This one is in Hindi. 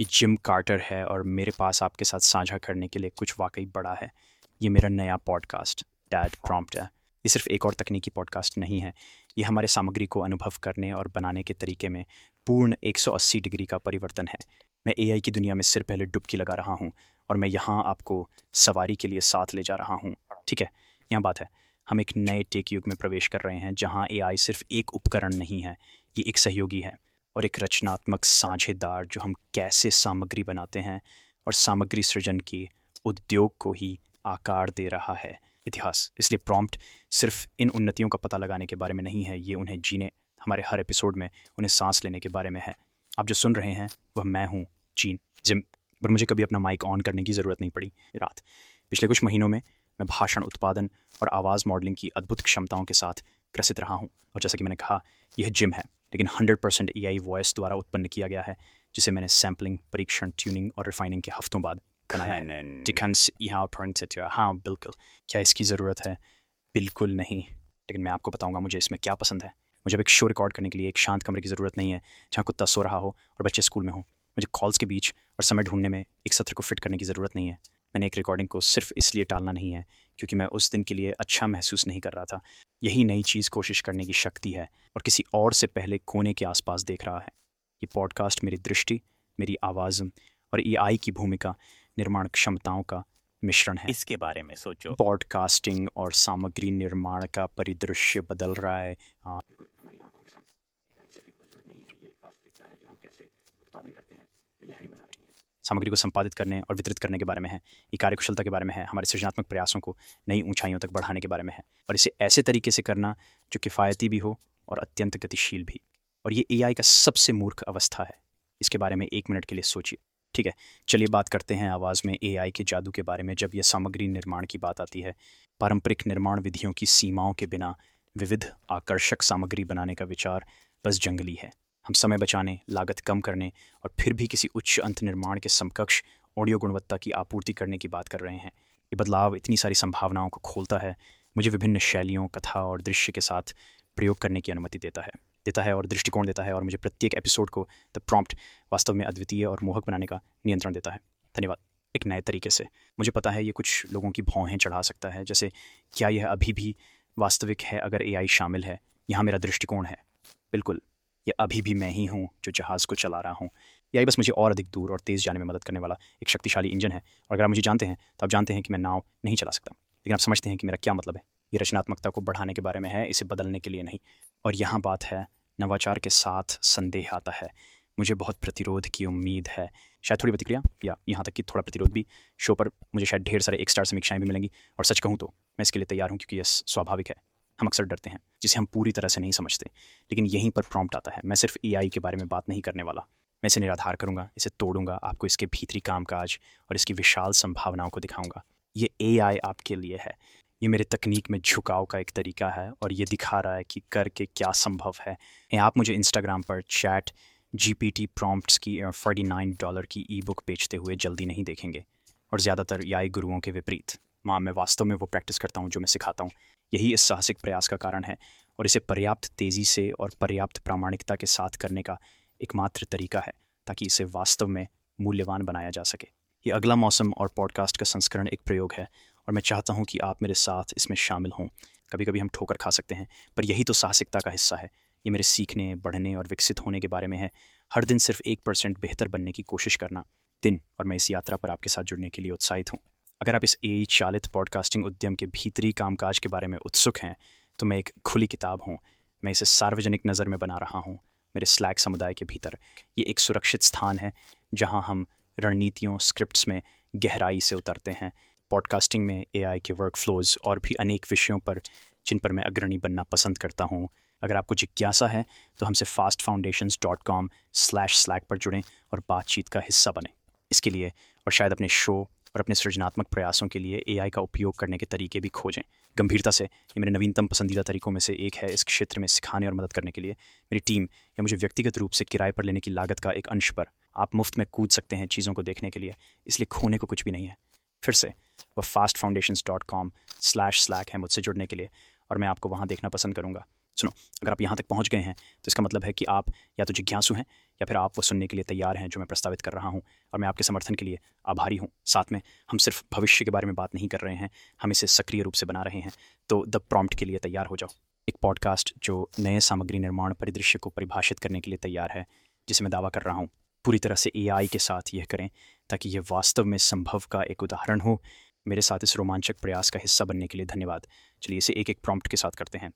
ये जिम कार्टर है और मेरे पास आपके साथ साझा करने के लिए कुछ वाकई बड़ा है। ये मेरा नया पॉडकास्ट डैड प्रॉम्प्ट है। ये सिर्फ़ एक और तकनीकी पॉडकास्ट नहीं है। ये हमारे सामग्री को अनुभव करने और बनाने के तरीके में पूर्ण 180 डिग्री का परिवर्तन है। मैं एआई की दुनिया में सिर पहले डुबकी लगा रहा हूँ और मैं यहाँ आपको सवारी के लिए साथ ले जा रहा हूँ। ठीक है? यहाँ बात है। हम एक नए टेक युग में प्रवेश कर रहे हैं जहाँ ए सिर्फ़ एक उपकरण नहीं है। ये एक सहयोगी है। और एक रचनात्मक साझेदार जो हम कैसे सामग्री बनाते हैं और सामग्री सृजन की उद्योग को ही आकार दे रहा है। इतिहास। इसलिए प्रॉम्प्ट सिर्फ़ इन उन्नतियों का पता लगाने के बारे में नहीं है, ये उन्हें जीने, हमारे हर एपिसोड में उन्हें सांस लेने के बारे में है। आप जो सुन रहे हैं, वह मैं हूँ चीन जिम पर मुझे कभी अपना माइक ऑन करने की ज़रूरत नहीं पड़ी। रात। पिछले कुछ महीनों में मैं भाषण, उत्पादन और आवाज़ मॉडलिंग की अद्भुत क्षमताओं के साथ ग्रसित रहा हूँ। और जैसा कि मैंने कहा, यह जिम है। लेकिन hundred percent A I voice द्वारा उत्पन्न किया गया है जिसे मैंने सैम्पलिंग परीक्षण ट्यूनिंग और रिफाइनिंग के हफ्तों बाद बनाया है। डिकन्स यहाँ हाँ बिल्कुल। क्या इसकी ज़रूरत है? बिल्कुल नहीं। लेकिन मैं आपको बताऊँगा मुझे इसमें क्या पसंद है। मुझे अब एक शो रिकॉर्ड करने के लिए एक शांत कमरे की ज़रूरत नहीं है जहाँ कुत्ता सो रहा हो और बच्चे स्कूल में हो। मुझे कॉल्स के बीच और समय ढूँढने में एक सत्र को फिट करने की ज़रूरत नहीं है। मैंने एक रिकॉर्डिंग को सिर्फ़ इसलिए टालना नहीं है क्योंकि मैं उस दिन के लिए अच्छा महसूस नहीं कर रहा था। यही नई चीज़ कोशिश करने की शक्ति है और किसी और से पहले कोने के आसपास देख रहा है। ये पॉडकास्ट मेरी दृष्टि मेरी आवाज़ और ए आई की भूमिका निर्माण क्षमताओं का मिश्रण है। इसके बारे में सोचो। पॉडकास्टिंग और सामग्री निर्माण का परिदृश्य बदल रहा है। सामग्री को संपादित करने और वितरित करने के बारे में है, ये कार्यकुशलता के बारे में है, हमारे सृजनात्मक प्रयासों को नई ऊंचाइयों तक बढ़ाने के बारे में है और इसे ऐसे तरीके से करना जो किफ़ायती भी हो और अत्यंत गतिशील भी। और ये एआई का सबसे मूर्ख अवस्था है। इसके बारे में एक मिनट के लिए सोचिए। ठीक है, चलिए बात करते हैं आवाज़ में एआई के जादू के बारे में, जब यह सामग्री निर्माण की बात आती है। पारंपरिक निर्माण विधियों की सीमाओं के बिना विविध आकर्षक सामग्री बनाने का विचार बस जंगली है। हम समय बचाने, लागत कम करने और फिर भी किसी उच्च अंत निर्माण के समकक्ष ऑडियो गुणवत्ता की आपूर्ति करने की बात कर रहे हैं। ये बदलाव इतनी सारी संभावनाओं को खोलता है, मुझे विभिन्न शैलियों, कथा और दृश्य के साथ प्रयोग करने की अनुमति देता है देता है और दृष्टिकोण देता है और मुझे प्रत्येक एपिसोड को द प्रॉम्प्ट वास्तव में अद्वितीय और मोहक बनाने का नियंत्रण देता है। धन्यवाद। एक नए तरीके से। मुझे पता है ये कुछ लोगों की भौहें चढ़ा सकता है, जैसे क्या यह अभी भी वास्तविक है अगर एआई शामिल है? यहाँ मेरा दृष्टिकोण है। बिल्कुल। ये अभी भी मैं ही हूँ जो जहाज़ को चला रहा हूँ। यही बस मुझे और अधिक दूर और तेज़ जाने में मदद करने वाला एक शक्तिशाली इंजन है। और अगर आप मुझे जानते हैं तो आप जानते हैं कि मैं नाव नहीं चला सकता। लेकिन आप समझते हैं कि मेरा क्या मतलब है। ये रचनात्मकता को बढ़ाने के बारे में है, इसे बदलने के लिए नहीं। और यहाँ बात है, नवाचार के साथ संदेह आता है। मुझे बहुत प्रतिरोध की उम्मीद है। शायद थोड़ी प्रतिक्रिया, या यहाँ तक कि थोड़ा प्रतिरोध भी। शो पर मुझे शायद ढेर सारे एक स्टार समीक्षाएँ भी मिलेंगी। और सच कहूँ तो मैं इसके लिए तैयार हूँ, क्योंकि यह स्वाभाविक है। हम अक्सर डरते हैं। जिसे हम पूरी तरह से नहीं समझते, लेकिन यहीं पर प्रॉम्प्ट आता है। मैं सिर्फ़ एआई के बारे में बात नहीं करने वाला। मैं इसे निराधार करूँगा, इसे तोड़ूँगा, आपको इसके भीतरी कामकाज और इसकी विशाल संभावनाओं को दिखाऊँगा। ये ए आपके लिए है। ये मेरे तकनीक में झुकाव का एक तरीका है और ये दिखा रहा है कि करके क्या संभव है। आप मुझे इंस्टाग्राम पर chat G P T prompts की फोर्टी नाइन डॉलर की ई बुक बेचते हुए जल्दी नहीं देखेंगे, और ज़्यादातर याई गुरुओं के विपरीत। माँ, मैं वास्तव में वो प्रैक्टिस करता हूँ जो मैं सिखाता हूँ। यही इस साहसिक प्रयास का कारण है और इसे पर्याप्त तेज़ी से और पर्याप्त प्रामाणिकता के साथ करने का एकमात्र तरीका है, ताकि इसे वास्तव में मूल्यवान बनाया जा सके। ये अगला मौसम और पॉडकास्ट का संस्करण एक प्रयोग है और मैं चाहता हूँ कि आप मेरे साथ इसमें शामिल हों। कभी कभी हम ठोकर खा सकते हैं, पर यही तो साहसिकता का हिस्सा है। ये मेरे सीखने, बढ़ने और विकसित होने के बारे में है। हर दिन सिर्फ़ एक परसेंट बेहतर बनने की कोशिश करना दिन और मैं इस यात्रा पर आपके साथ जुड़ने के लिए उत्साहित हूँ। अगर आप इस ए चालित पॉडकास्टिंग उद्यम के भीतरी कामकाज के बारे में उत्सुक हैं तो मैं एक खुली किताब हूँ। मैं इसे सार्वजनिक नज़र में बना रहा हूँ, मेरे स्लैग समुदाय के भीतर। ये एक सुरक्षित स्थान है, जहाँ हम रणनीतियों स्क्रिप्ट्स में गहराई से उतरते हैं। पॉडकास्टिंग में एआई के वर्क फ्लोज और भी अनेक विषयों पर, जिन पर मैं अग्रणी बनना पसंद करता हूँ। अगर आपको जिज्ञासा है तो हमसे fast foundation dot com slash slack पर जुड़ें और बातचीत का हिस्सा बने। इसके लिए, और शायद अपने शो और अपने सृजनात्मक प्रयासों के लिए एआई का उपयोग करने के तरीके भी खोजें। गंभीरता से, ये मेरे नवीनतम पसंदीदा तरीकों में से एक है इस क्षेत्र में सिखाने और मदद करने के लिए। मेरी टीम, या मुझे व्यक्तिगत रूप से किराए पर लेने की लागत का एक अंश पर। आप मुफ़्त में कूद सकते हैं चीज़ों को देखने के लिए, इसलिए खोने को कुछ भी नहीं है। फिर से, वह fast foundation dot com slash slack है मुझसे जुड़ने के लिए, और मैं आपको वहाँ देखना पसंद करूँगा। सुनो, अगर आप यहाँ तक पहुँच गए हैं तो इसका मतलब है कि आप या तो जिज्ञासु हैं, या फिर आप वो सुनने के लिए तैयार हैं, जो मैं प्रस्तावित कर रहा हूँ। और मैं आपके समर्थन के लिए आभारी हूँ। साथ में हम सिर्फ़ भविष्य के बारे में बात नहीं कर रहे हैं, हम इसे सक्रिय रूप से बना रहे हैं। तो द प्रॉम्प्ट के लिए तैयार हो जाओ। एक पॉडकास्ट जो नए सामग्री निर्माण परिदृश्य को परिभाषित करने के लिए तैयार है, जिसे मैं दावा कर रहा हूँ। पूरी तरह से एआई के साथ यह करें, ताकि यह वास्तव में संभव का एक उदाहरण हो। मेरे साथ इस रोमांचक प्रयास का हिस्सा बनने के लिए धन्यवाद। चलिए इसे एक एक प्रॉम्प्ट के साथ करते हैं।